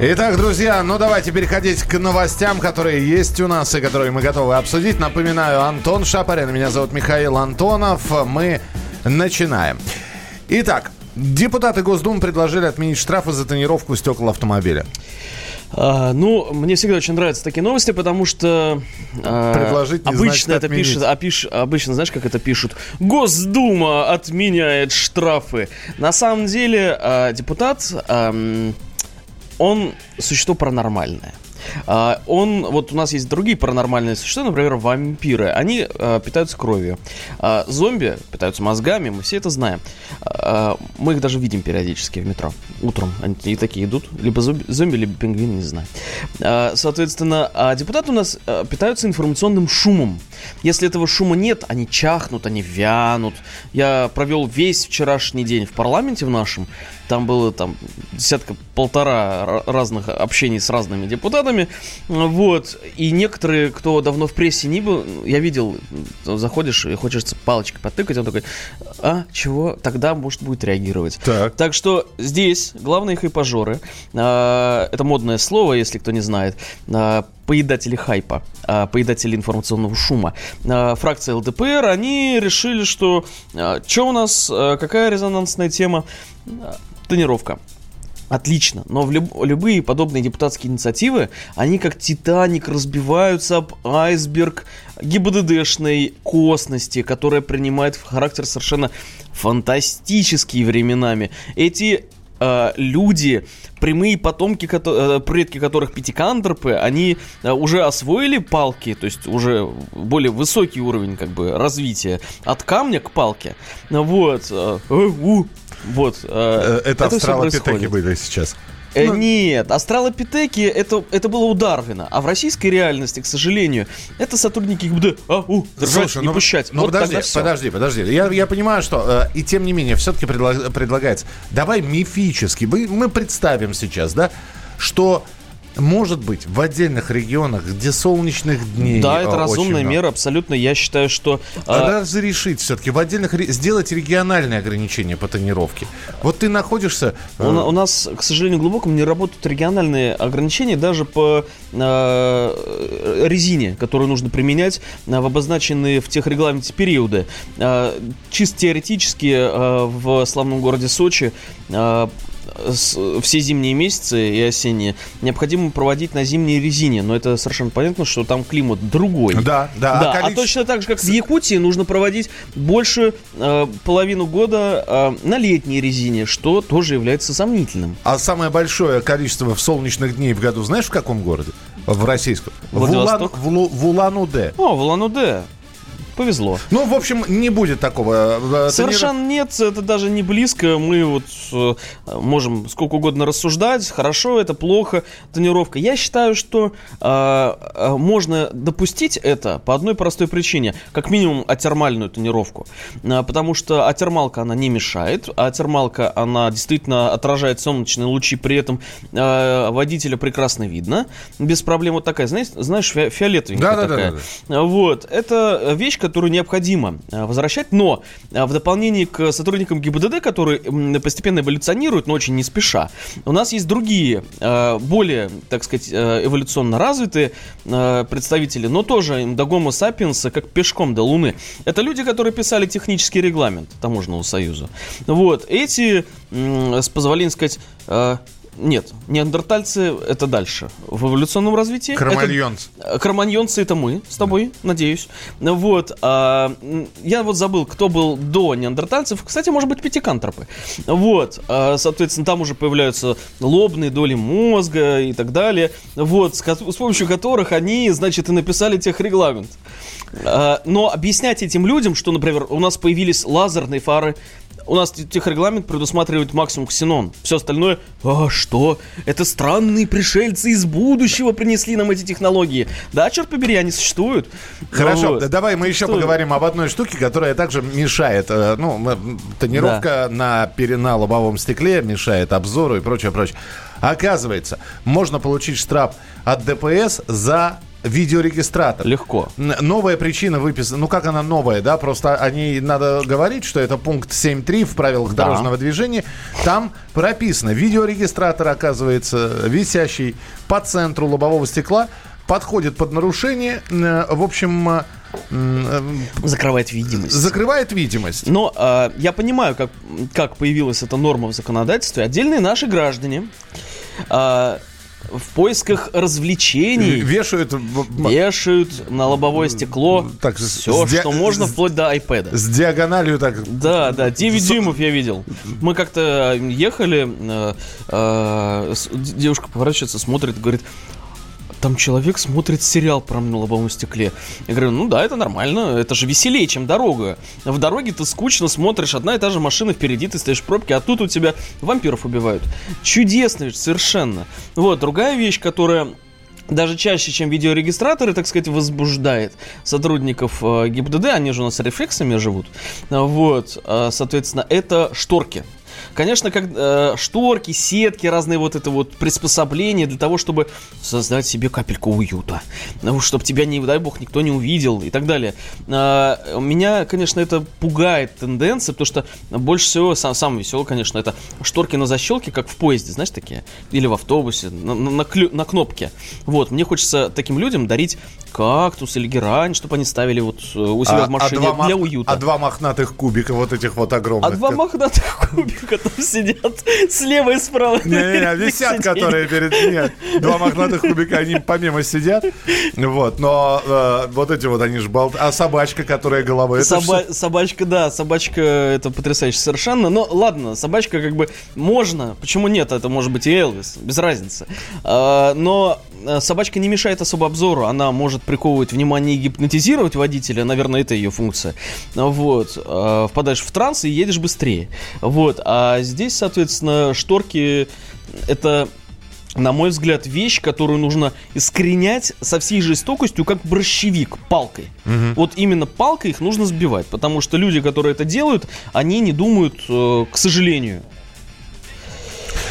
Итак, друзья, ну давайте переходить к новостям, которые есть у нас и которые мы готовы обсудить. Напоминаю, Антон Шапарин, меня зовут Михаил Антонов. Мы начинаем. Итак, депутаты Госдумы предложили отменить штрафы за тонировку стекол автомобиля. А, ну, мне всегда очень нравятся такие новости, потому что а, Предложить не обычно значит это отменить. пишет, а пиш- обычно знаешь, как это пишут? Госдума отменяет штрафы. На самом деле а, депутат, ам, он существо паранормальное. А, Он, вот у нас есть другие паранормальные существа, например, вампиры. Они а, питаются кровью. А, Зомби питаются мозгами, мы все это знаем. А, Мы их даже видим периодически в метро. Утром они и такие идут. Либо зомби, зомби, либо пингвин, не знаю. А, Соответственно, а депутаты у нас а, питаются информационным шумом. Если этого шума нет, они чахнут, они вянут. Я провел весь вчерашний день в парламенте в нашем. Там было там десятка полтора ра- разных общений с разными депутатами. Вот. И некоторые, кто давно в прессе не был, я видел, заходишь и хочется палочкой потыкать, он такой, а, чего? Тогда, может, будет реагировать. Так. Так что здесь главные хайпажоры, а, это модное слово, если кто не знает, а, поедатели хайпа, а, поедатели информационного шума, фракция ЛДПР, они решили, что что у нас, какая резонансная тема? А, Тонировка. Отлично, но в люб- любые подобные депутатские инициативы, они как Титаник разбиваются об айсберг ГИБДДшной косности, которая принимает характер совершенно фантастический временами. Эти э, люди, прямые потомки, э, предки которых пятикантропы, они э, уже освоили палки, то есть уже более высокий уровень как бы развития от камня к палке. Вот. э, э, вот. э, Э, Это всё австралопитеки были сейчас. Э, Ну- Нет, астралопитеки это, это было у Дарвина, а в российской реальности, к сожалению, это сотрудники ГИБДД. А, у, держать, Слушай, не ну, пущать. Ну, Вот подожди, подожди, подожди. Я, я понимаю, что э, и тем не менее, все-таки предлагается. Давай мифически. Мы, мы представим сейчас, да, что может быть в отдельных регионах, где солнечных дней. Да, э, это разумная много. мера, абсолютно. Я считаю, что... а, Разрешить все-таки в отдельных сделать региональные ограничения по тонировке. Вот ты находишься. э, У, у нас, к сожалению, глубоко не работают региональные ограничения даже по э, резине, которую нужно применять в обозначенные в тех регламенте периоды. Э, чисто теоретически э, в славном городе Сочи э, все зимние месяцы и осенние необходимо проводить на зимней резине, но это совершенно понятно, что там климат другой. Да, да. Да, а а количество- точно так же, как в Якутии, нужно проводить больше э, половину года э, на летней резине, что тоже является сомнительным. А самое большое количество солнечных дней в году, знаешь, в каком городе? В российском. В Улан-Удэ. О, в Улан-Удэ. Повезло. Ну, в общем, не будет такого. э, Совершенно нет, это даже не близко. Мы вот э, можем сколько угодно рассуждать, хорошо это, плохо, тонировка. Я считаю, что э, э, можно допустить это по одной простой причине. Как минимум атермальную тонировку. Э, потому что атермалка, она не мешает. А атермалка, она действительно отражает солнечные лучи, при этом э, водителя прекрасно видно. Без проблем вот такая, знаешь, знаешь фи- фиолетовенькая Да-да-да-да. такая. Вот, это вещь, которую необходимо э, возвращать, но э, в дополнение к сотрудникам ГИБДД, которые постепенно эволюционируют, но очень не спеша, у нас есть другие, э, более, так сказать, эволюционно развитые представители, но тоже до гомо сапиенса, как пешком до Луны. Это люди, которые писали технический регламент Таможенного союза. Вот, эти, с позволения сказать, нет, неандертальцы это дальше. В эволюционном развитии. это- Кроманьонцы. Э, Кроманьонцы это мы с тобой, надеюсь. Вот. а, я вот забыл, кто был до неандертальцев. Кстати, может быть, пятикантропы. Вот. а, соответственно, там уже появляются лобные доли мозга и так далее. Вот. С, с помощью которых они, значит, и написали техрегламент. А, но объяснять этим людям, что, например, у нас появились лазерные фары, у нас те- техрегламент предусматривает максимум ксенон. Все остальное, а что? Это странные пришельцы из будущего принесли нам эти технологии. Да, черт побери, они существуют. Хорошо, Вот. да давай мы еще Что? поговорим об одной штуке, которая также мешает. э, Ну, тонировка на, пере- на лобовом стекле мешает обзору и прочее, прочее. Оказывается, можно получить штраф от ДПС за видеорегистратор. Легко. Новая причина выписана. Ну, как она новая, да? Просто о ней надо говорить, что это пункт 7.3 в правилах да. дорожного движения. Там прописано. Видеорегистратор, оказывается, висящий по центру лобового стекла, подходит под нарушение. В общем, Закрывает видимость. Закрывает видимость. Но э, я понимаю, как, как появилась эта норма в законодательстве. Отдельные наши граждане э, в поисках развлечений вешают, вешают на лобовое стекло так, все, ди... что можно, вплоть до iPad. С диагональю так. Да, да, 9 с... дюймов я видел. Мы как-то ехали, э, э, девушка поворачивается, смотрит, говорит, там человек смотрит сериал про на лобовом стекле. Я говорю, ну да, это нормально, это же веселее, чем дорога. В дороге ты скучно смотришь, одна и та же машина впереди, ты стоишь в пробке, а тут у тебя вампиров убивают. Чудесно совершенно. Вот, другая вещь, которая даже чаще, чем видеорегистраторы, так сказать, возбуждает сотрудников э, ГИБДД, они же у нас рефлексами живут, вот, э, соответственно, это шторки. Конечно, как э, шторки, сетки, разные вот это вот приспособления для того, чтобы создать себе капельку уюта. Ну, чтобы тебя, не дай бог, никто не увидел и так далее. Э, меня, конечно, это пугает тенденция, потому что больше всего, сам, самое веселое, конечно, это шторки на защелке, как в поезде, знаешь, такие? Или в автобусе, на, на, на, клю, на кнопке. Вот, мне хочется таким людям дарить кактус или герань, чтобы они ставили вот э, у себя а, в машине а для уюта. А два мохнатых кубика вот этих вот огромных. А два мохнатых кубика там сидят слева и справа. Не-не-не, висят, которые перед... Нет, два мохнатых кубика, они помимо сидят. Вот, но э, вот эти вот они же болт... А собачка, которая головой... Соба... Собачка, да, собачка это потрясающе совершенно. Но ладно, собачка как бы можно. Почему нет? Это может быть и Элвис, без разницы. А, но Э, собачка не мешает особо обзору, она может приковывать внимание и гипнотизировать водителя, наверное, это ее функция. Вот, э, впадаешь в транс и едешь быстрее. Вот, а здесь, соответственно, шторки это на мой взгляд, вещь, которую нужно искоренять со всей жестокостью, как борщевик, палкой. Угу. Вот именно палкой их нужно сбивать, потому что люди, которые это делают, они не думают, э, к сожалению,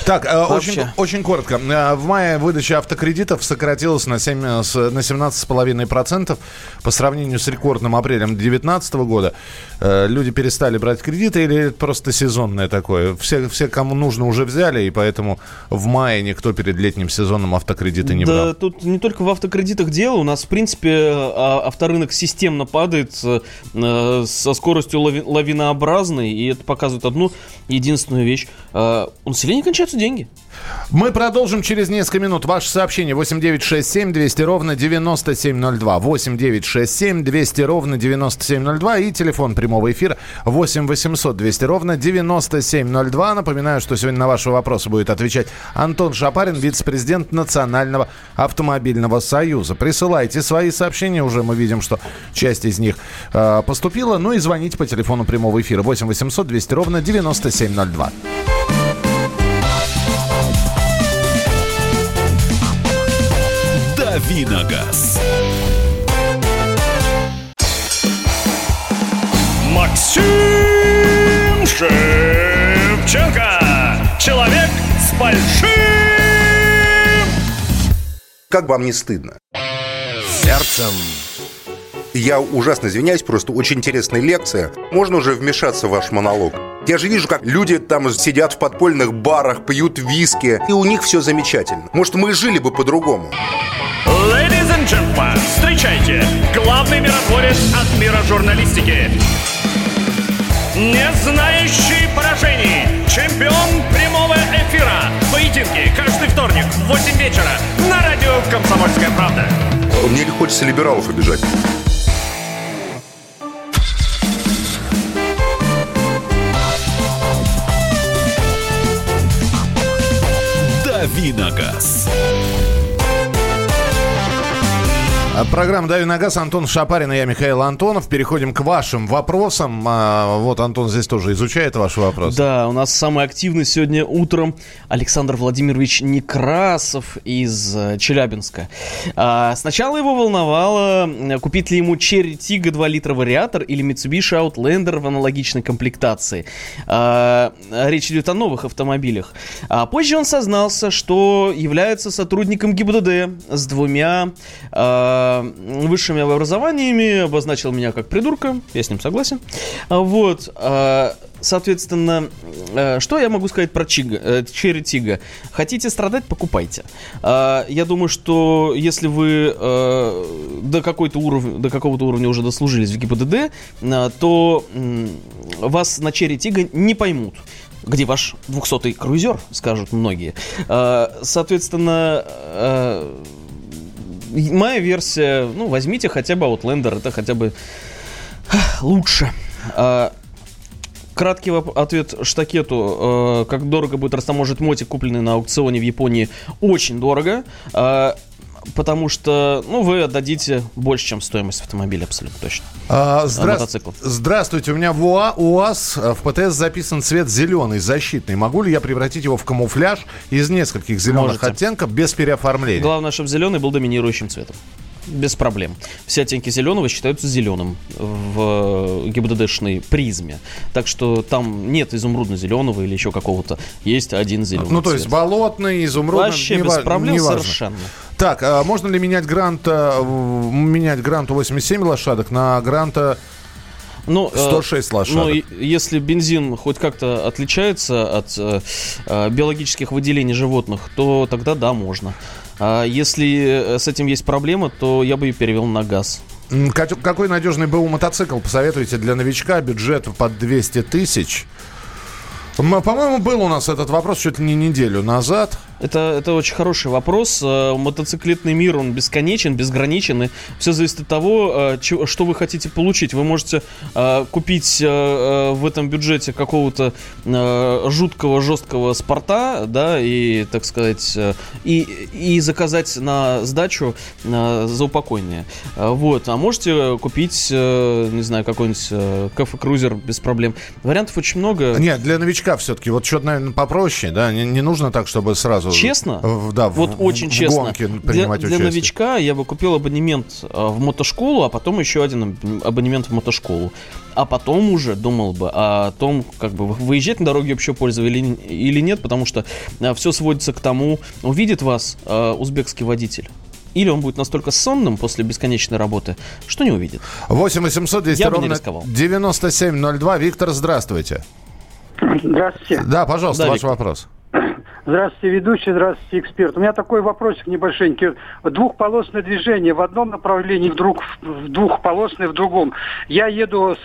так, э, очень, очень коротко. Э, в мае выдача автокредитов сократилась на, 7, на 17,5% по сравнению с рекордным апрелем 2019 года. Э, люди перестали брать кредиты или это просто сезонное такое? Все, все, кому нужно, уже взяли, и поэтому в мае никто перед летним сезоном автокредиты не брал. Да, тут не только в автокредитах дело. У нас, в принципе, а, авторынок системно падает со скоростью лавинообразной, и это показывает одну единственную вещь. У населения кончается появляются деньги. Мы продолжим через несколько минут. Ваше сообщение 8967 200 ровно 9702. 8967 200 ровно 9702. И телефон прямого эфира 8 800 200 ровно 9702. Напоминаю, что сегодня на ваши вопросы будет отвечать Антон Шапарин, вице-президент Национального автомобильного союза. Присылайте свои сообщения. Уже мы видим, что часть из них э, поступила. Ну и звоните по телефону прямого эфира 8 800 200 ровно 9702. Давиногаз. Максим Шевченко. Человек с большим... Как вам не стыдно? Сердцем. Я ужасно извиняюсь, просто очень интересная лекция. Можно уже вмешаться в ваш монолог? Я же вижу, как люди там сидят в подпольных барах, пьют виски, и у них все замечательно. Может, мы жили бы по-другому. Ladies and gentlemen, встречайте, главный миротворец от мира журналистики. Не знающий поражений, чемпион прямого эфира. Поединки каждый вторник в 8 вечера на радио «Комсомольская правда». Мне не хочется либералов обижать. Давиногаз. Программа «Дави на газ». Антон Шапарин и я, Михаил Антонов. Переходим к вашим вопросам. А, вот Антон здесь тоже изучает ваши вопросы. Да, у нас самый активный сегодня утром Александр Владимирович Некрасов из э, Челябинска. А, сначала его волновало, купить ли ему Cherry Tiggo 2 литра вариатор или Mitsubishi Outlander в аналогичной комплектации. Речь идет о новых автомобилях. А позже он сознался, что является сотрудником ГИБДД с двумя э, высшими образованиями, обозначил меня как придурка, я с ним согласен. А, Вот, э, соответственно, э, что я могу сказать про Чига, э, Черри Тига? Хотите страдать, покупайте. Э, Я думаю, что если вы э, до какой-то уровня, до какого-то уровня уже дослужились в ГИБДД, э, то вас на Черри Тига не поймут где ваш 200-й круизер, скажут многие. Э, Соответственно, э, моя версия, ну, возьмите хотя бы Outlander, это хотя бы лучше. Э, Краткий ответ Штакету. Э, Как дорого будет растаможить мотик, купленный на аукционе в Японии? Очень дорого. Э, Потому что, ну, вы отдадите больше, чем стоимость автомобиля, абсолютно точно. А, здра-. Здравствуйте, у меня в УА- УАЗ э, в ПТС записан цвет зеленый, защитный. Могу ли я превратить его в камуфляж из нескольких зеленых Можете. оттенков без переоформления? Главное, чтобы зеленый был доминирующим цветом. Без проблем. Все оттенки зеленого считаются зеленым в ГИБДДшной призме. Так что там нет изумрудно-зеленого или еще какого-то. Есть один зеленый Ну, то есть цвет. болотный, изумрудный. Вообще не без ва- проблем не важно. совершенно. Так, а можно ли менять грант, в- менять гранту 87 лошадок на гранта Ну, э, 106 лошадок? Ну, если бензин хоть как-то отличается от э, э, биологических выделений животных, то тогда да, можно. А если э, с этим есть проблема, то я бы ее перевел на газ. Какой надежный БУ мотоцикл посоветуете для новичка? Бюджет под 200 тысяч. По-моему, был у нас этот вопрос чуть ли не неделю назад. Это, это очень хороший вопрос. Э, Мотоциклетный мир, он бесконечен, безграничен, и все зависит от того, э, что вы хотите получить. Вы можете э, купить в этом бюджете какого-то жуткого, жесткого спорта, да, и, так сказать, и, и заказать на сдачу за упокойнее. Э, Вот. А можете купить, не знаю, какой-нибудь кафе-крузер без проблем. Вариантов очень много. Нет, для новичка все-таки. Вот что-то, наверное, попроще, да? Не, не нужно так, чтобы сразу... Честно? в- да, в- вот очень в честно. гонке для, принимать для участие. новичка я бы купил абонемент э, в мотошколу, а потом еще один аб- абонемент в мотошколу. А потом уже думал бы о том, как бы выезжать на дороге общего пользования или, или нет, потому что все сводится к тому, увидит вас э, узбекский водитель. Или он будет настолько сонным после бесконечной работы, что не увидит. 8 800 200 Я бы не ровно рисковал. 9702. Виктор, здравствуйте. Здравствуйте. Да, пожалуйста, Да, ваш Виктор. вопрос. Здравствуйте, ведущий, здравствуйте, эксперт. У меня такой вопросик небольшенький. Двухполосное движение в одном направлении, вдруг в двухполосное в другом. Я еду с-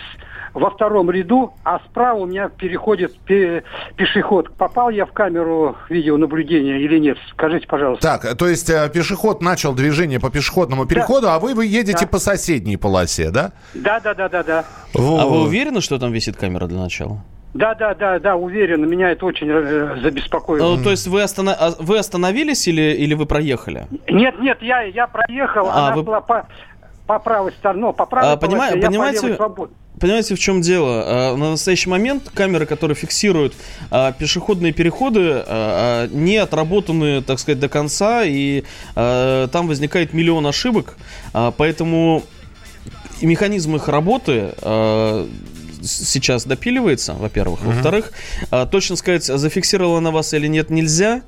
во втором ряду, а справа у меня переходит пе- пешеход. Попал я в камеру видеонаблюдения или нет? Скажите, пожалуйста. Так, то есть э, пешеход начал движение по пешеходному переходу, а вы, вы едете Да. по соседней полосе, да? Да, да, да, да, да. А вы уверены, что там висит камера для начала? Да, да, да, да, уверен. Меня это очень э, забеспокоило. Ну, то есть вы, остана- а вы остановились или, или вы проехали? Нет, нет, я, я проехал, А, она вы- была по, по правой стороне, ну, по правой А, понима- полосе, я понимаете- по свободно. Понимаете, в чем дело? А, На настоящий момент камеры, которые фиксируют а, пешеходные переходы, не отработаны, так сказать, до конца, и там возникает миллион ошибок, поэтому механизм их работы сейчас допиливается, во-первых. Во-вторых, а, точно сказать, зафиксировала она вас или нет, нельзя.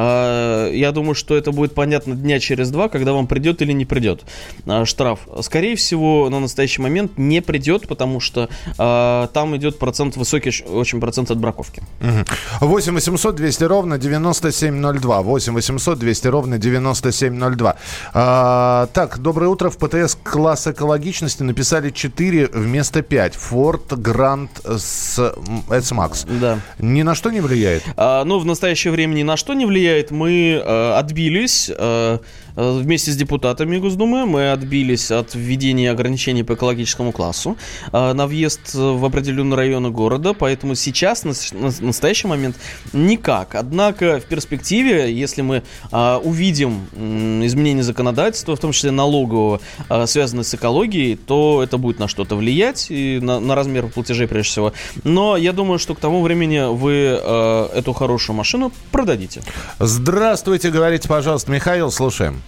А, Я думаю, что это будет понятно дня через два, когда вам придет или не придет а, штраф. Скорее всего, на настоящий момент не придет, потому что а, там идет процент высокий, очень процент отбраковки. Мгм. 8 800 200 ровно 9702. 8 800 200 ровно 9702. А, так, доброе утро. В ПТС класс экологичности написали 4 вместо 5. Ford Grand с S-Max. Да. Ни на что не влияет? А, Но в настоящее время ни на что не влияет. Мы э, отбились э, вместе с депутатами Госдумы, мы отбились от введения ограничений по экологическому классу э, на въезд в определенные районы города, поэтому сейчас, на, настоящий момент, никак. Однако в перспективе, если мы э, увидим изменения законодательства, в том числе налогового, э, связанные с экологией, то это будет на что-то влиять, и на, на размер платежей прежде всего. Но я думаю, что к тому времени вы э, эту хорошую машину продадите. Здравствуйте, говорите, пожалуйста. Михаил, слушаем.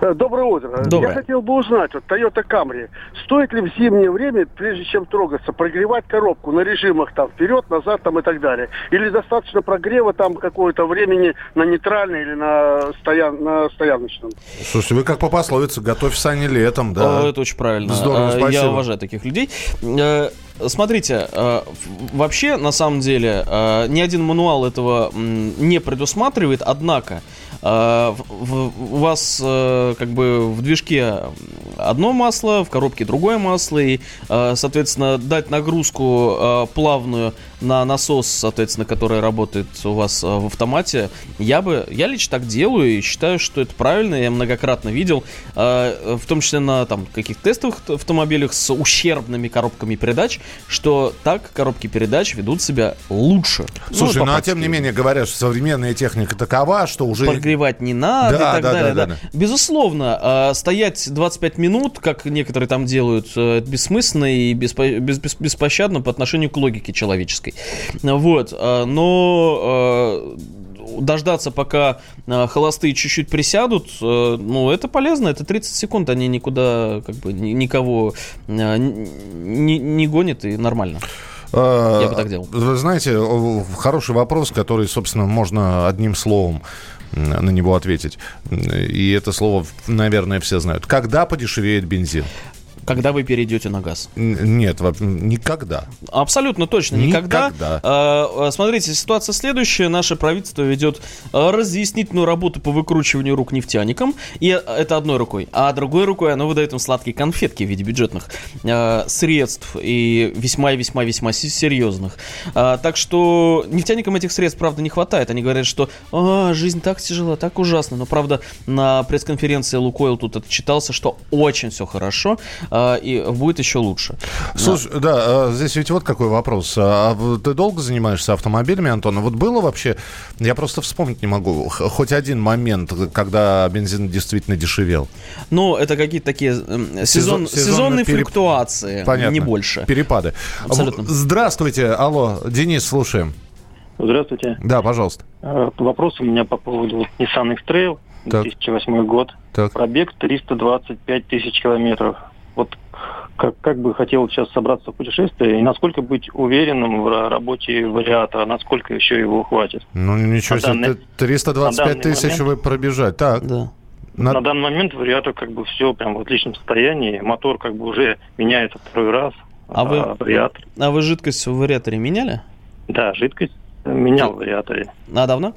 Э, Доброе утро. Доброе. Я хотел бы узнать, вот Toyota Camry, стоит ли в зимнее время, прежде чем трогаться, прогревать коробку на режимах там вперед, назад там и так далее? Или достаточно прогрева там какое-то времени на нейтральной или на, стоян, на стояночном? Слушайте, вы как по пословице, готовь сани летом, да. О, Это очень правильно. Здорово, Э, спасибо. Я уважаю таких людей. Э, Смотрите, вообще, на самом деле, ни один мануал этого не предусматривает, однако в- в- у вас э, как бы в движке одно масло, в коробке другое масло, и, э, соответственно, дать нагрузку э, плавную на насос, соответственно, который работает у вас в автомате, я бы, я лично так делаю и считаю, что это правильно, я многократно видел, в том числе на там каких тестовых автомобилях с ущербными коробками передач, что так коробки передач ведут себя лучше. Слушай, по ну а тем не менее говорят, что современная техника такова, что уже... Прогревать не надо Да, и так да, далее. да, да. да, Безусловно, э, стоять 25 минут, как некоторые там делают, э, это бессмысленно и беспощадно по отношению к логике человеческой. Вот, э, но э, дождаться, пока э, холостые чуть-чуть присядут, э, ну, это полезно, это 30 секунд, они никуда, как бы, ни- никого э, не, не гонят, и нормально. Я бы так делал. Вы знаете, хороший вопрос, который, собственно, можно одним словом на него ответить. И это слово, наверное, все знают. Когда подешевеет бензин? Когда вы перейдете на газ? Нет, никогда. Абсолютно точно, никогда. Никогда. Э, э, Смотрите, ситуация следующая. Наше правительство ведет э, разъяснительную работу по выкручиванию рук нефтяникам. И это одной рукой. А другой рукой оно выдает им сладкие конфетки в виде бюджетных средств. И весьма и весьма весьма се- серьезных. А, Так что нефтяникам этих средств, правда, не хватает. Они говорят, что «А, жизнь так тяжела, так ужасно. Но, правда, на пресс-конференции Лукойл тут отчитался, что очень все хорошо. А, И будет еще лучше. Слушай, да, э, здесь ведь вот какой вопрос. А в- ты долго занимаешься автомобилями, Антон? Вот было вообще, я просто вспомнить не могу, хоть один момент, когда бензин действительно дешевел? Ну, это какие-то такие сезон, Сезон- сезонные переп- флюктуации, Понятно. не больше. Перепады. Абсолютно. Здравствуйте, алло, Денис, слушаем. Здравствуйте. Да, пожалуйста. Вопрос у меня по поводу Nissan X-Trail, Так. 2008 год. Так. Пробег 325 тысяч километров. Как, как бы хотел сейчас собраться в путешествие, и насколько быть уверенным в ра- работе вариатора, насколько еще его хватит. Ну, ничего себе, данный- ты- 325 на данный тысяч момент- вы пробежать. Так, Да. на- На данный момент вариатор как бы все прям в отличном состоянии, мотор как бы уже меняется второй раз. А вы- вариатор, А вы жидкость в вариаторе меняли? да, жидкость менял в вариаторе. А давно?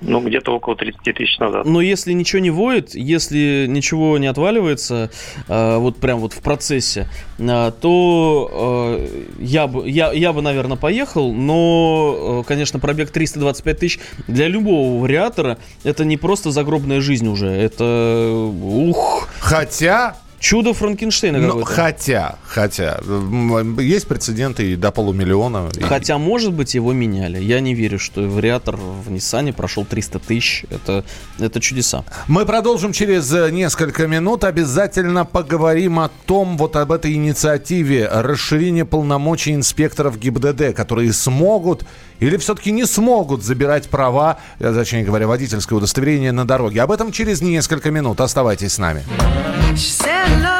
Ну, где-то около 30 тысяч назад. Но если ничего не воет, если ничего не отваливается, э, вот прям вот в процессе, э, то э, я бы, я, я бы, наверное, поехал, но, э, конечно, пробег 325 тысяч для любого вариатора это не просто загробная жизнь уже, это, ух, Хотя, чудо Франкенштейна ну, какое-то. хотя, хотя, есть прецеденты и до полумиллиона. и- Хотя, может быть, его меняли. Я не верю, что вариатор в Ниссане прошел 300 тысяч. Это, это чудеса. Мы продолжим через э, несколько минут. Обязательно поговорим о том, вот об этой инициативе расширения полномочий инспекторов ГИБДД, которые смогут или все-таки не смогут забирать права, э, точнее говоря, водительское удостоверение на дороге. Об этом через несколько минут. Оставайтесь с нами. She said, I love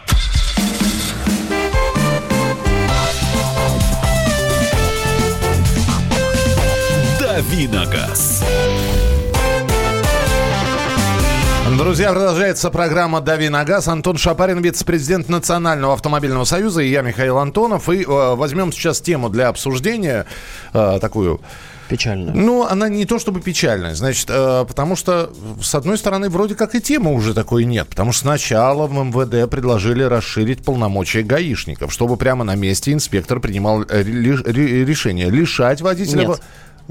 Давиногаз. Друзья, продолжается программа «Дави на газ». Антон Шапарин, вице-президент Национального автомобильного союза, и я, Михаил Антонов. И э, возьмем сейчас тему для обсуждения, э, такую... Печально. Ну, она не то чтобы печальная, значит, э, потому что, с одной стороны, вроде как и темы уже такой нет, потому что сначала в МВД предложили расширить полномочия гаишников, чтобы прямо на месте инспектор принимал э, решение лишать водителя... Нет,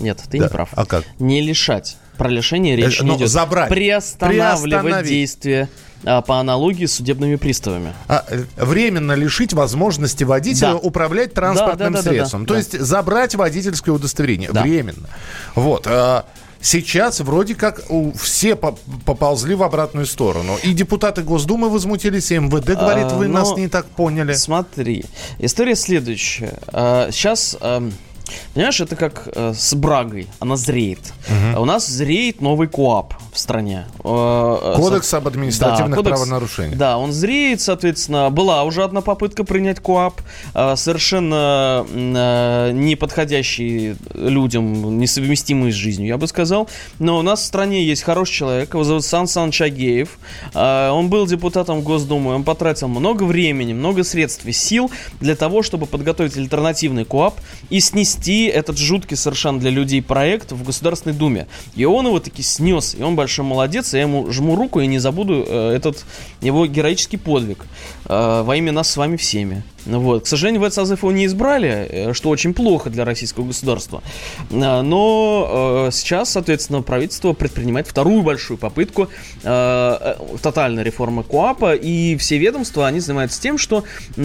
нет, ты Да, не прав. а как? Не лишать. Про лишение речь Э, не ну, идет. забрать. Приостанавливать Приостановить. действие а, по аналогии с судебными приставами. А, э, временно лишить возможности водителя Да. управлять транспортным Да, да, да, да, средством. да, То да. есть забрать водительское удостоверение. Да. Временно. Вот. а, Сейчас вроде как все по- поползли в обратную сторону. И депутаты Госдумы возмутились, и МВД говорит, А, вы но- нас не так поняли. Смотри, история следующая. Сейчас, понимаешь, это как э, с Брагой, она зреет. А У нас зреет новый КОАП в стране. Э, э, Кодекс со- об административных Да, кодекс- правонарушениях. Да, он зреет, соответственно. Была уже одна попытка принять КОАП, э, совершенно э, не подходящий людям, несовместимый с жизнью, я бы сказал. Но у нас в стране есть хороший человек, его зовут Сан Саныч Агеев. Э, Он был депутатом Госдумы, он потратил много времени, много средств и сил для того, чтобы подготовить альтернативный КОАП и снести этот жуткий совершенно для людей проект в Государственной Думе. И он его таки снес, и он большой молодец, и я ему жму руку и не забуду э, этот его героический подвиг э, во имя нас с вами всеми. Ну Вот. К сожалению, в этот созыв его не избрали, э, что очень плохо для российского государства. Э, Но э, сейчас, соответственно, правительство предпринимает вторую большую попытку э, э, тотальной реформы КОАПа, и все ведомства, они занимаются тем, что,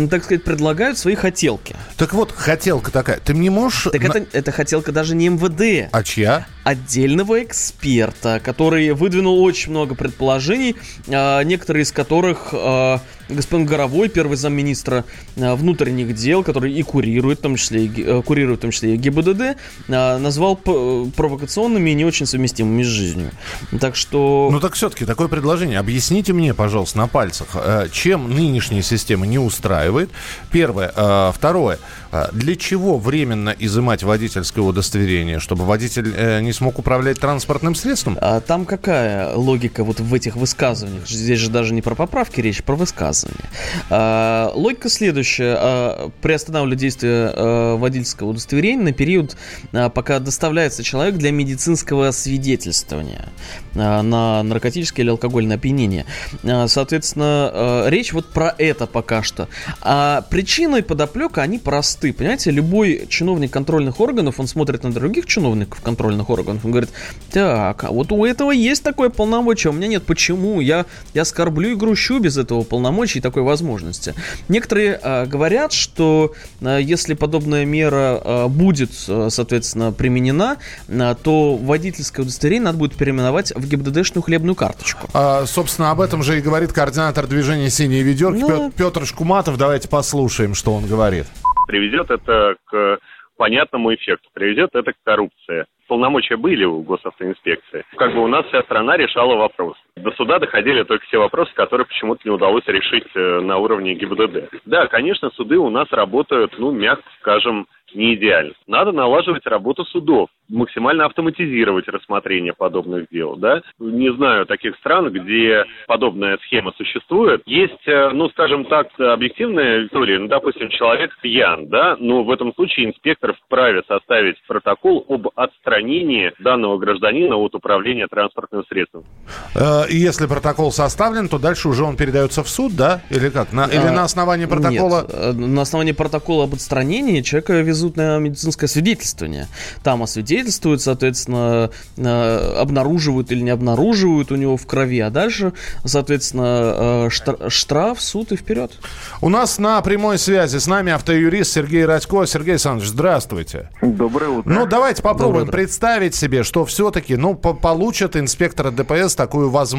так сказать, предлагают свои хотелки. Так вот, хотелка такая. Ты мне можешь... Так это, это хотелка даже не МВД, А чья? Отдельного эксперта, который выдвинул очень много предположений, а, некоторые из которых а, господин Горовой, первый замминистра а, внутренних дел, который и курирует, в том числе э, курирует в том числе и ГИБДД, назвал провокационными и не очень совместимыми с жизнью. Так что... Ну так все-таки такое предложение. Объясните мне, пожалуйста, на пальцах, э, чем нынешняя система не устраивает. Первое. Э, Второе. Э, Для чего временно изымать водительское удостоверение? Чтобы водитель э, не смог управлять транспортным средством? А там какая логика вот в этих высказываниях? Здесь же даже не про поправки речь, а про высказывания. А, логика следующая. А, приостанавливать действие а, водительского удостоверения на период, а, пока доставляется человек для медицинского свидетельствования а, на наркотическое или алкогольное опьянение. А, соответственно, а, речь вот про это пока что. А причина и подоплека, они просты. Понимаете, любой чиновник контрольных органов, он смотрит на других чиновников контрольных органов, он говорит, так, а вот у этого есть такое полномочие, а у меня нет. Почему? Я, я скорблю и грущу без этого полномочия и такой возможности. Некоторые а, говорят, что а, если подобная мера а, будет, а, соответственно, применена, а, то водительское удостоверение надо будет переименовать в ГИБДДшную хлебную карточку. А, собственно, об этом же и говорит координатор движения «Синие ведерки» Ну, Пет- Петр Шкуматов. Давайте послушаем, что он говорит. Приведет это к понятному эффекту, приведет это к коррупции. Полномочия были у госавтоинспекции. Как бы у нас вся страна решала вопрос. До суда доходили только те вопросы, которые почему-то не удалось решить э, на уровне ГИБДД. Да, конечно, суды у нас работают, ну, мягко скажем, не идеально. Надо налаживать работу судов, максимально автоматизировать рассмотрение подобных дел, да. Не знаю таких стран, где подобная схема существует. Есть, э, ну, скажем так, объективная история. Ну, допустим, человек пьян, да, но в этом случае инспектор вправе составить протокол об отстранении данного гражданина от управления транспортным средством. Если протокол составлен, то дальше уже он передается в суд, да? Или как? На- или А, на основании протокола... Нет, э, на основании протокола об отстранении человека везут на медицинское свидетельствование. Там освидетельствуют, соответственно, э, обнаруживают или не обнаруживают у него в крови, а дальше, соответственно, э, штра- штраф, суд и вперед. У нас на прямой связи с нами автоюрист Сергей Радько. Сергей Александрович, здравствуйте. Доброе утро. Ну, давайте попробуем представить себе, что все-таки, ну, по- получат инспекторы ДПС такую возможность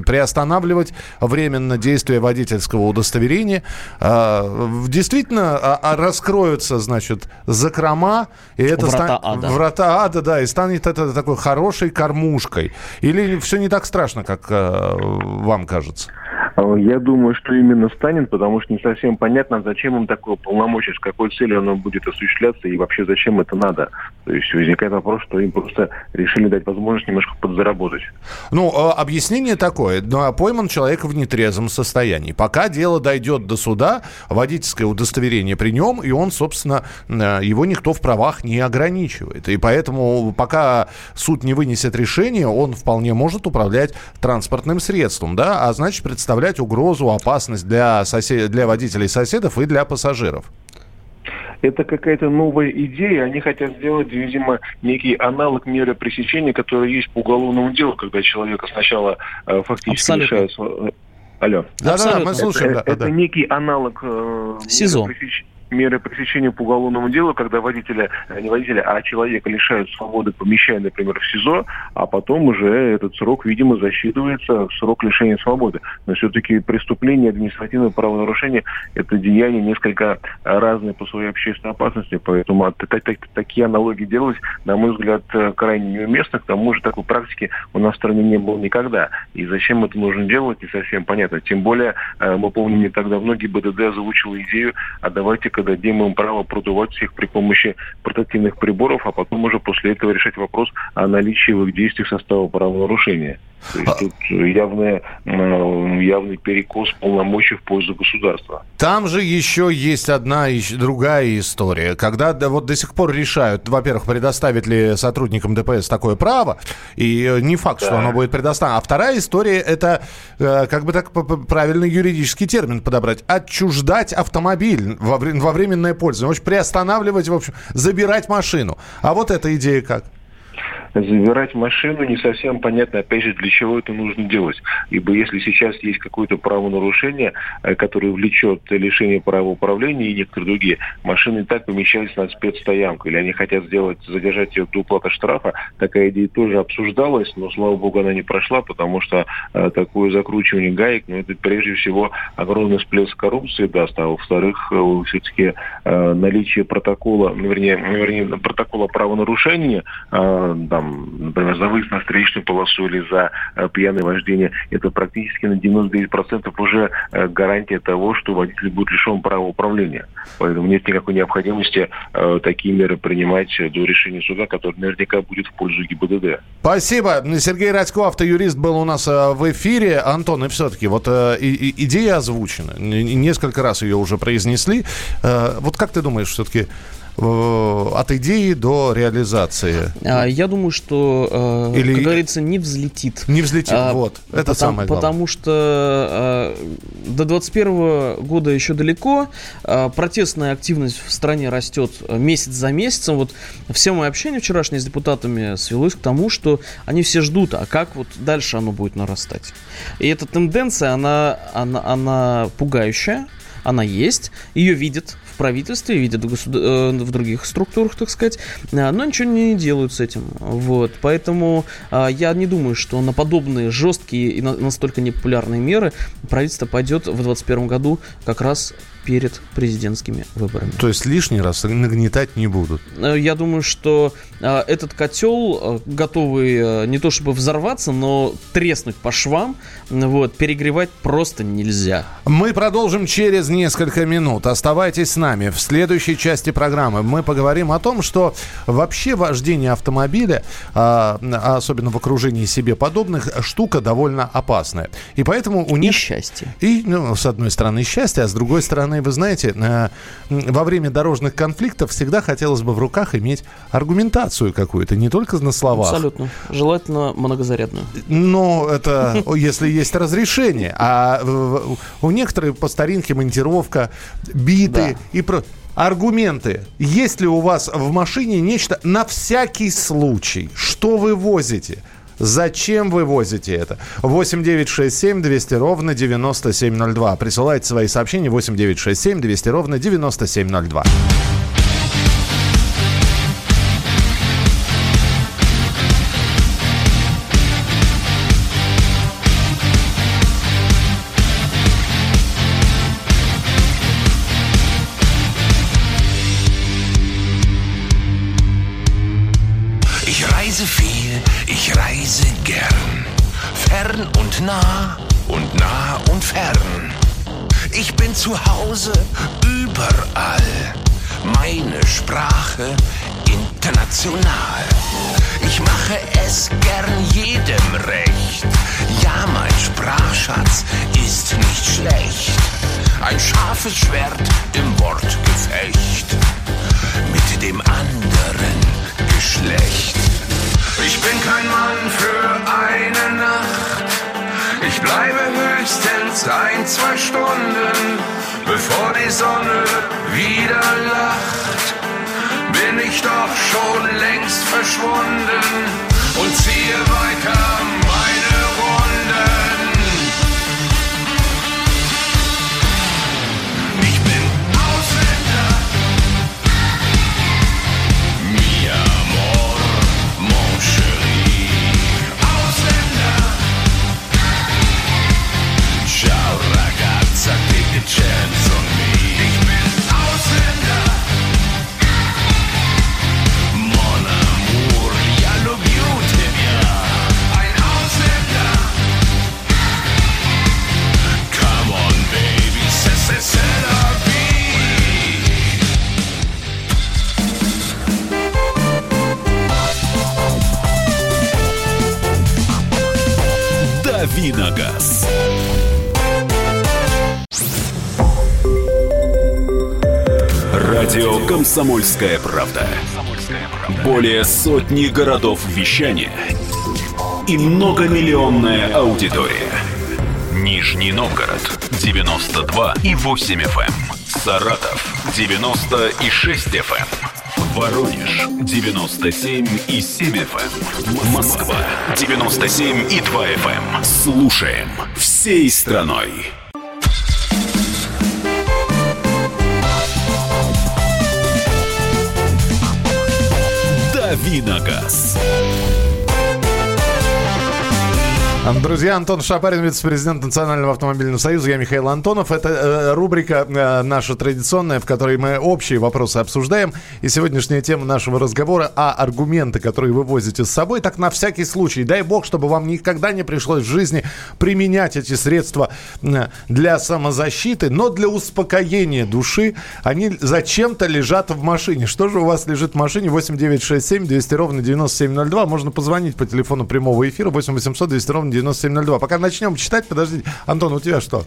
приостанавливать временно действие водительского удостоверения. А, действительно, а- а раскроются, значит, закрома, и это Врата ста- ада. Врата ада, да, и станет это такой хорошей кормушкой. Или все не так страшно, как э, вам кажется? А, Я думаю, что именно станет, потому что не совсем понятно, зачем им такое полномочие, с какой целью оно будет осуществляться и вообще зачем это надо. То есть возникает вопрос, что им просто решили дать возможность немножко подзаработать. Ну, э, объяснение такое. Ну, а Пойман человек в нетрезвом состоянии. Пока дело дойдет до суда, водительское удостоверение при нем, и он, собственно, э, его никто в правах не ограничивает. И поэтому, пока суд не вынесет решение, он вполне может управлять транспортным средством, да, а значит, представлять угрозу, опасность для, сосед... для водителей соседов и для пассажиров. Это какая-то новая идея. Они хотят сделать, видимо, некий аналог меры пресечения, который есть по уголовному делу, когда человека сначала э, фактически Абсолютно. лишают... э, Алло. Да-да-да, мы слушаем. это, да, это да. некий аналог э, СИЗО. меры, пресеч- меры пресечения по уголовному делу, когда водителя, э, не водителя, а человека лишают свободы, помещая, например, в СИЗО, а потом уже этот срок, видимо, засчитывается в срок лишения свободы. Но все-таки преступление, административное правонарушение – это деяние несколько разные по своей общественной опасности, поэтому от- та- та- такие аналогии делать, на мой взгляд, э, крайне неуместно. К тому же такой практики у нас в стране не было никогда. И зачем это нужно делать, не совсем понятно. Тем более, э, мы помним, не так давно ГИБДД озвучила идею, а давайте-ка дадим им право продувать всех при помощи портативных приборов, а потом уже после этого решать вопрос о наличии в их действиях состава правонарушения. То есть тут явная, э, явный перекос полномочий в пользу государства. Там же еще есть одна еще другая история. Когда да, вот до сих пор решают, во-первых, предоставить ли сотрудникам ДПС такое право, и э, не факт, что оно будет предоставлено. А вторая история это, э, как бы так правильный юридический термин подобрать, отчуждать автомобиль во временное пользование. В общем, приостанавливать, в общем, забирать машину. А вот эта идея как? Забирать машину не совсем понятно, опять же, для чего это нужно делать. Ибо если сейчас есть какое-то правонарушение, э, которое влечет лишение права управления и некоторые другие, машины и так помещались на спецстоянку, или они хотят сделать, задержать ее до уплаты штрафа, такая идея тоже обсуждалась, но, слава богу, она не прошла, потому что э, такое закручивание гаек, ну, это прежде всего огромный всплеск коррупции даст, а во-вторых, э, все-таки э, наличие протокола, вернее, вернее, протокола правонарушения, э, там, например, за выезд на встречную полосу или за э, пьяное вождение, это практически на 99% уже э, гарантия того, что водитель будет лишен права управления. Поэтому нет никакой необходимости э, такие меры принимать до решения суда, который наверняка будет в пользу ГИБДД. Спасибо. Сергей Радько, автоюрист, был у нас в эфире. Антон, и все-таки, вот и- идея озвучена. Несколько раз ее уже произнесли. Вот как ты думаешь, все-таки от идеи до реализации? А, Я думаю, что, э, Или- как говорится, не взлетит. Не взлетит, А, вот. Это потому, самое главное. Потому что э, до 21 года еще далеко. Э, протестная активность в стране растет э, месяц за месяцем. Вот все мое общение вчерашнее с депутатами свелось к тому, что они все ждут, а как вот дальше оно будет нарастать. И эта тенденция, она, она, она пугающая. Она есть, ее видят правительстве, видят в, государ- э, в других структурах, так сказать, а, но ничего не делают с этим. Вот. Поэтому а, я не думаю, что на подобные жесткие и на- настолько непопулярные меры правительство пойдет в 2021 году как раз перед президентскими выборами. То есть лишний раз нагнетать не будут. Э, Я думаю, что э, этот котел, э, готовый не то чтобы взорваться, но треснуть по швам, вот, перегревать просто нельзя. Мы продолжим через несколько минут. Оставайтесь с нами. В следующей части программы мы поговорим о том, что вообще вождение автомобиля, а, а особенно в окружении себе подобных, штука довольно опасная. И поэтому у И них... счастье. И, ну, с одной стороны, счастье, а с другой стороны, вы знаете, э, во время дорожных конфликтов всегда хотелось бы в руках иметь аргументацию какую-то, не только на словах. Абсолютно. Желательно многозарядную. Ну, это если есть разрешение. А у некоторых по старинке монтировка, биты и про... аргументы. Есть ли у вас в машине нечто на всякий случай? Что вы возите? Зачем вы возите это? 8 9 6 7 200 ровно 9702. Присылайте свои сообщения 8 9 6 7 200 ровно 9702. Fern und nah und nah und fern. Ich bin zu Hause überall. Meine Sprache international. Ich mache es gern jedem recht. Ja, mein Sprachschatz ist nicht schlecht. Ein scharfes Schwert im Wortgefecht mit dem anderen Geschlecht. Ich bin kein Mann für eine Nacht. Ich bleibe höchstens ein, zwei Stunden, bevor die Sonne wieder lacht. Bin ich doch schon längst verschwunden und ziehe weiter meine Runden. Давиногаз. Радио «Комсомольская правда». Более сотни городов вещания и многомиллионная аудитория. Нижний Новгород 92 и 8 FM. эм. Саратов 96 FM. Воронеж 97 и 7 FM. Москва 97 и 2 FM. Слушаем всей страной. Давиногаз. Друзья, Антон Шапарин, вице-президент Национального автомобильного союза. Я Михаил Антонов. Это э, рубрика э, наша традиционная, в которой мы общие вопросы обсуждаем. И сегодняшняя тема нашего разговора о аргументы, которые вы возите с собой. Так на всякий случай. Дай бог, чтобы вам никогда не пришлось в жизни применять эти средства э, для самозащиты, но для успокоения души. Они зачем-то лежат в машине. Что же у вас лежит в машине? 8967 200 ровно 9702. Можно позвонить по телефону прямого эфира 8 800 200 ровно 9702. Пока начнем читать, подождите. Антон, у тебя что?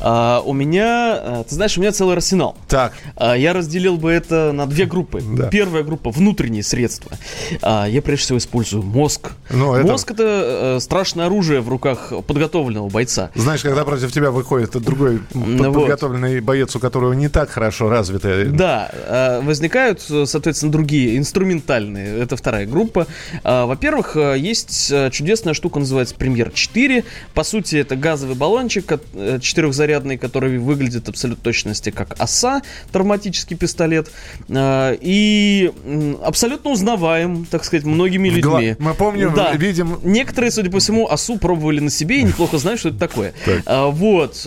А, у меня, а, ты знаешь, у меня целый арсенал. Так. А, я разделил бы это на две группы. Да. Первая группа внутренние средства. А, я прежде всего использую мозг. Ну, это- Мозг это э, страшное оружие в руках подготовленного бойца. Знаешь, когда против тебя выходит другой Ну вот. подготовленный боец, у которого не так хорошо развитая... Да, э, возникают, э, соответственно, другие инструментальные. Это вторая группа. А, Во-первых, э, есть э, чудесная штука, называется Премьер 4. По сути, это газовый баллончик э, четырехзарядный, который выглядит абсолютно точности как оса, травматический пистолет. А, И абсолютно узнаваем, так сказать, многими людьми. Мы помним, Да. видим... Некоторые, судя по всему, осу пробовали на себе и неплохо знают, что это такое. А, вот.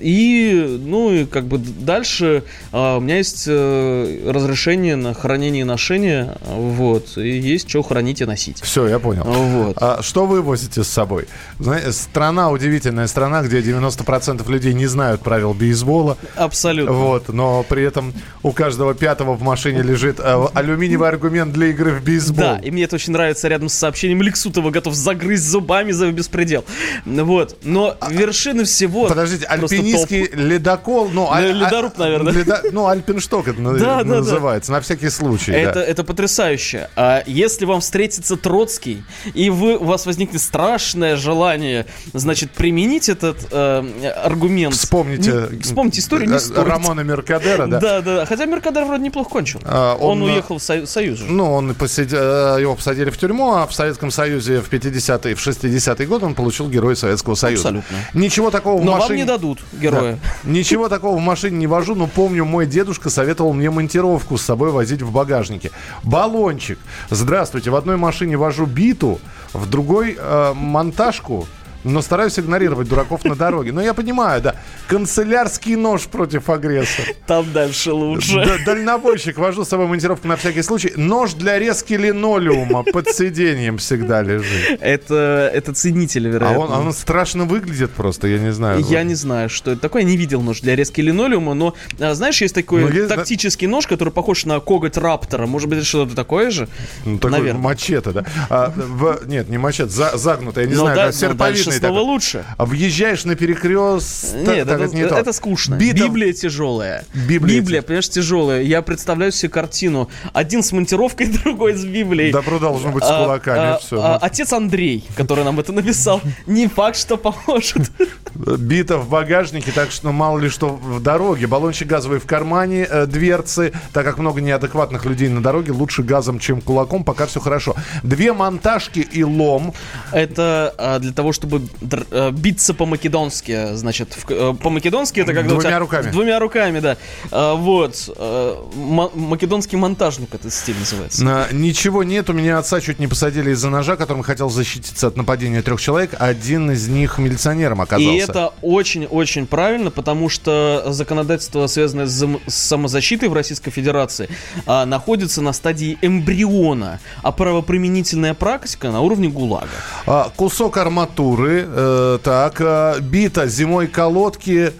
и, ну, и как бы дальше у меня есть э, разрешение на хранение и ношение. Вот. И есть что хранить и носить. Все, я понял. Вот. А что вы возите с собой? Знаете, страна удивительная страна, где 90% людей не знают правил бейсбола. Абсолютно. Вот, но при этом у каждого пятого в машине лежит э, алюминиевый аргумент для игры в бейсбол. Да, и мне это очень нравится рядом с сообщением Лексутова готов загрызть зубами за беспредел. Вот. Но вершины всего... А, Подождите, альпинистский ледокол, ну, аль- Ледоруб, а- наверное. ледо- ну, альпиншток это да, да. называется, на всякий случай. да. Это, это потрясающе. А если вам встретится Троцкий, и вы, у вас возникнет страшное страшное желание, значит, применить этот э, аргумент. Вспомните, Не- вспомните историю, не э, стоит. Рамона Меркадера, да? Да, да. Хотя Меркадер вроде неплохо кончил. А, он, он, уехал в Сою- Союз же. Ну, он посидел, э, его посадили в тюрьму, а в Советском Союзе в 50-е, в 60-е годы он получил Герой Советского Союза. Абсолютно. Ничего такого в Но вам машине... не дадут героя. Да. Ничего такого в машине не вожу, но помню, мой дедушка советовал мне монтировку с собой возить в багажнике. Баллончик. Здравствуйте, в одной машине вожу биту, в другой э, монтажку. Но стараюсь игнорировать дураков на дороге. Но я понимаю, да. Канцелярский нож против агрессора. Там дальше лучше. Да, дальнобойщик. Вожу с собой монтировку на всякий случай. Нож для резки линолеума под сиденьем всегда лежит. Это, это ценитель, А вероятно. он, а он страшно выглядит просто, я не знаю. Я не знаю, что это такое. Я не видел нож для резки линолеума, но а, знаешь, есть такой Ну, есть, тактический нож, который похож на коготь раптора. Может быть, это что-то такое же? Ну, такой Наверное. мачете, да? А, в- нет, не мачете, за- загнутый, я не Но знаю, да- но серповидный дальше снова такой. лучше. А въезжаешь на перекрест... Нет, это, это скучно. Бита- Библия тяжелая. Библия понимаешь, тяжелая. Я представляю себе картину. Один с монтировкой, другой с Библией. Добро должно быть с А, кулаками, а, всё. а, Отец Андрей, который нам это написал, не факт, что поможет. Бита в багажнике, так что мало ли что в дороге. Баллончик газовый в кармане, э, дверцы. Так как много неадекватных людей на дороге, лучше газом, чем кулаком, пока все хорошо. Две монтажки и лом. Это а, для того, чтобы др- э, биться по-македонски, значит, э, по-македонски это когда у Двумя тебя- руками. Двумя руками, да. А, вот. э, ма- македонский монтажник это стиль называется. А, Ничего нет, у меня отца чуть не посадили из-за ножа, которым хотел защититься от нападения трех человек. Один из них милиционером оказался. И это очень-очень правильно, потому что законодательство, связанное с, с самозащитой в Российской Федерации, а, находится на стадии эмбриона, а правоприменительная практика на уровне ГУЛАГа. А, кусок арматуры, э, так, а, бита зимой колодки,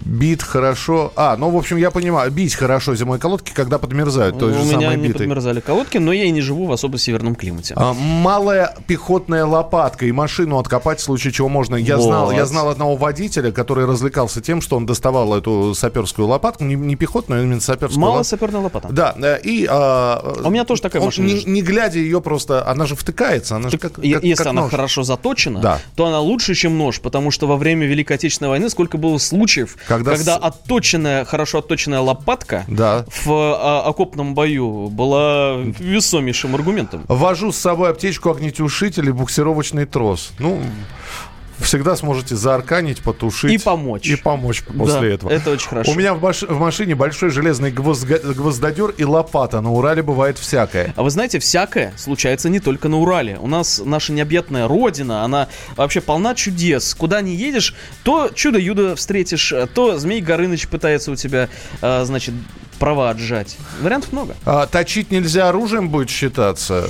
бит хорошо. А, ну, в общем, я понимаю, бить хорошо зимой колодки, когда подмерзают той У же меня самой не битой. подмерзали колодки, но я и не живу в особо северном климате. А, малая пехотная лопатка и машину откопать в случае чего можно. Я знал, Вот. я знал одного водителя, который развлекался тем, что он доставал эту саперскую лопатку, не, не пехотную, а именно саперскую Малая саперная лопата. Да, э, и... а, А у меня тоже такая он машина Не, не глядя ее просто, она же втыкается, она же как, как- Если как она нож. хорошо заточена, Да. то она лучше, чем нож, потому что во время Великой Отечественной войны сколько было случаев, Когда когда, с- отточенная, хорошо отточенная лопатка Да. в а, окопном бою была весомейшим аргументом. Вожу с собой аптечку, огнетушитель и буксировочный трос. Ну, всегда сможете заарканить, потушить. И помочь. И помочь после Да, этого. это очень хорошо. У меня в, маш- в машине большой железный гвозга- гвоздодер и лопата. На Урале бывает всякое. А вы знаете, всякое случается не только на Урале. У нас наша необъятная родина, она вообще полна чудес. Куда не едешь, то чудо-юдо встретишь, то Змей Горыныч пытается у тебя, а, значит, права отжать. Вариантов много. А, точить нельзя оружием будет считаться.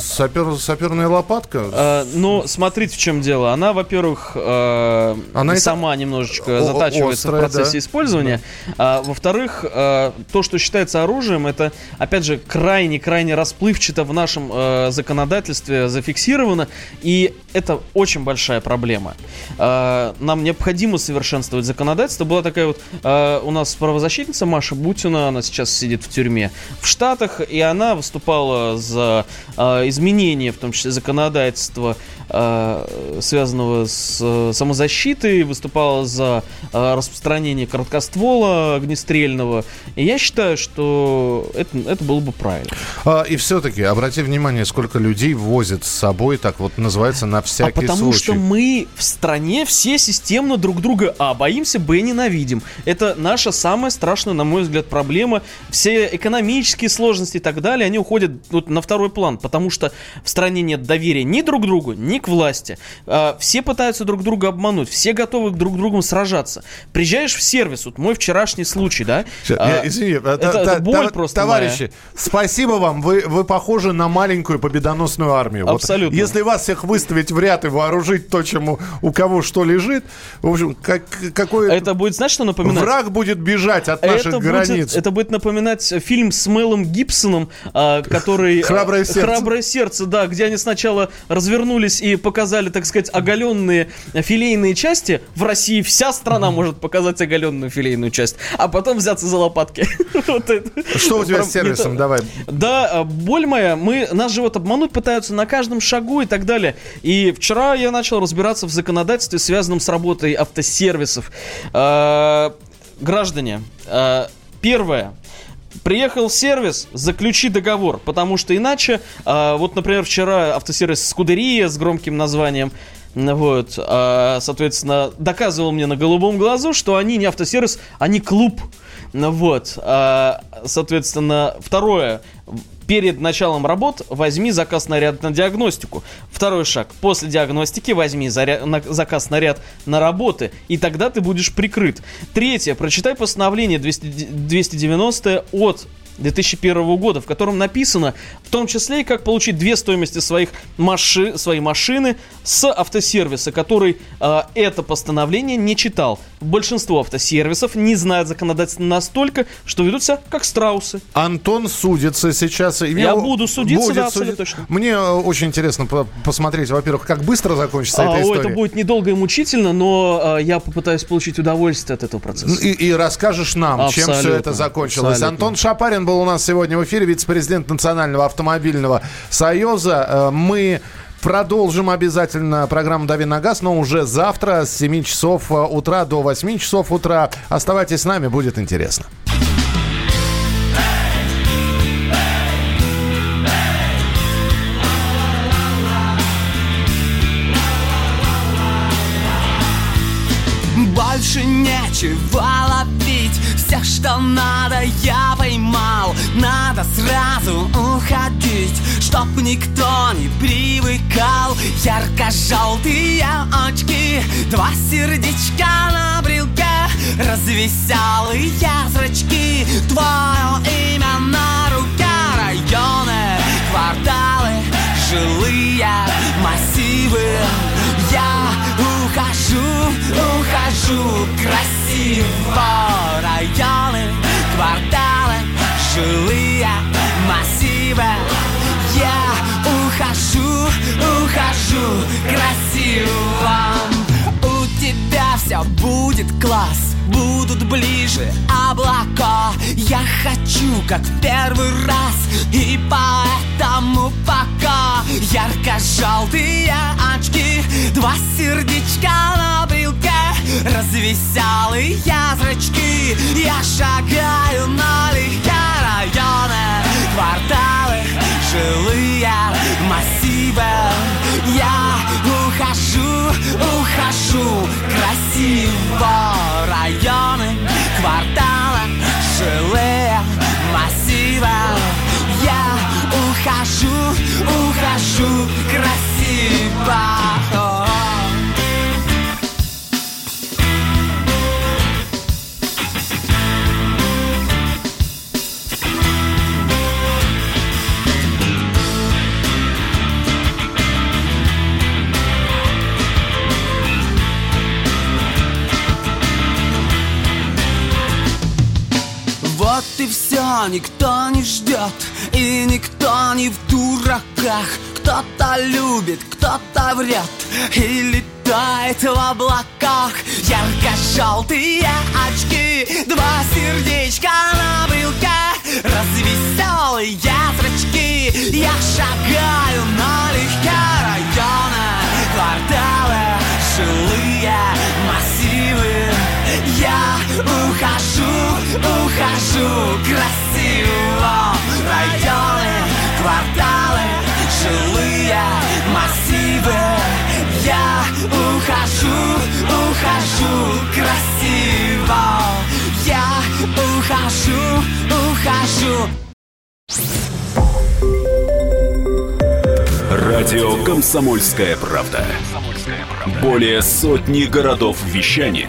Сапер, саперная лопатка. А, ну, смотрите, в чем дело. Она, во-первых, э, Она сама немножечко о- затачивается острая, в процессе да. использования. А, во-вторых, э, то, что считается оружием, это, опять же, крайне-крайне расплывчато в нашем э, законодательстве зафиксировано. И это очень большая проблема. Нам необходимо совершенствовать законодательство. Была такая вот э, у нас правозащитница Маша Бутина, она сейчас сидит в тюрьме в Штатах, и она выступала за э, изменение, в том числе законодательства, э, связанного с э, самозащитой, выступала за э, распространение короткоствола огнестрельного. И я считаю, что это, это было бы правильно. А, и все-таки, обрати внимание, сколько людей возят с собой, так вот называется, на всякий а потому случай. что мы в стране все системно друг друга А боимся, Б ненавидим. Это наша самая страшная, на мой взгляд, проблема. Все экономические сложности и так далее, они уходят вот на второй план, потому что в стране нет доверия ни друг к другу, ни к власти. А, Все пытаются друг друга обмануть, все готовы друг с другом сражаться. Приезжаешь в сервис, вот мой вчерашний случай, да? Щас, а, извини, это, это та- боль та- просто Товарищи, моя. спасибо вам. Вы, вы похожи на маленькую победоносную армию. Вот Абсолютно. если вас всех выставить в ряд и вооружить то, чему у кого что лежит, в общем, как, какой Это будет, знаешь, что напоминать? враг будет бежать от наших Это будет это будет напоминать фильм с Мелом Гибсоном, а, который... а, «Храброе сердце». «Храброе сердце», да, где они сначала развернулись и показали, так сказать, оголенные филейные части. В России вся страна может показать оголенную филейную часть, а потом взяться за лопатки. Вот. Что у тебя с сервисом? Давай. Да, а, боль моя, мы, нас же вот обмануть пытаются на каждом шагу и так далее. И вчера я начал разбираться в законодательстве, связанном с работой автосервисов. А, граждане, первое. Приехал в сервис, заключи договор, потому что иначе, а, вот, например, вчера автосервис Скудерия с громким названием, вот, а, соответственно, доказывал мне на голубом глазу, что они не автосервис, они клуб. Вот, а, соответственно, второе, перед началом работ возьми заказ наряд на диагностику. Второй шаг, после диагностики возьми заря- на- заказ наряд на работы, и тогда ты будешь прикрыт. Третье, прочитай постановление 200 290 от 2001 года, в котором написано, в том числе и как получить две стоимости своих маши, своей машины с автосервиса, который э, это постановление не читал. Большинство автосервисов не знают законодательство настолько, что ведут себя как страусы. Антон судится сейчас. Я мне- буду судиться, будет да, абсолютно судиться. точно. Мне э, очень интересно по- посмотреть, во-первых, как быстро закончится А, эта о, история. это будет недолго и мучительно, но э, я попытаюсь получить удовольствие от этого процесса. И, и расскажешь нам, чем все Абсолютно, это закончилось. абсолютно. Антон Шапарин был у нас сегодня в эфире, вице-президент Национального автомобильного союза. Э, Мы продолжим обязательно программу «Дави на газ», но уже завтра с 7 часов э, утра до 8 часов утра. Оставайтесь с нами, будет интересно. Больше нечего ловить Все, что надо, я Надо сразу уходить Чтоб никто не привыкал. Ярко-желтые очки Два сердечка на брелке Развеселые зрачки будет класс Будут ближе облака. Я хочу, как в первый раз И поэтому пока. Ярко-желтые очки Два сердечка на брелке Развеселые зрачки Я шагаю налегке Районы, кварталы, жилые массивы. Я ухожу, ухожу красиво Районы, кварталы, жилые массивы. Я ухожу, ухожу красиво никто не ждет И никто не в дураках. Кто-то любит, кто-то врет И летает в облаках. Ярко-желтые очки Два сердечка на брелке Развеселые зрачки. Я шагаю налегке районы Кварталы, жилые ухожу, ухожу красиво. Районы, кварталы, жилые массивы. Я ухожу, ухожу красиво. Я ухожу, ухожу. Радио «Комсомольская правда». Более сотни городов вещания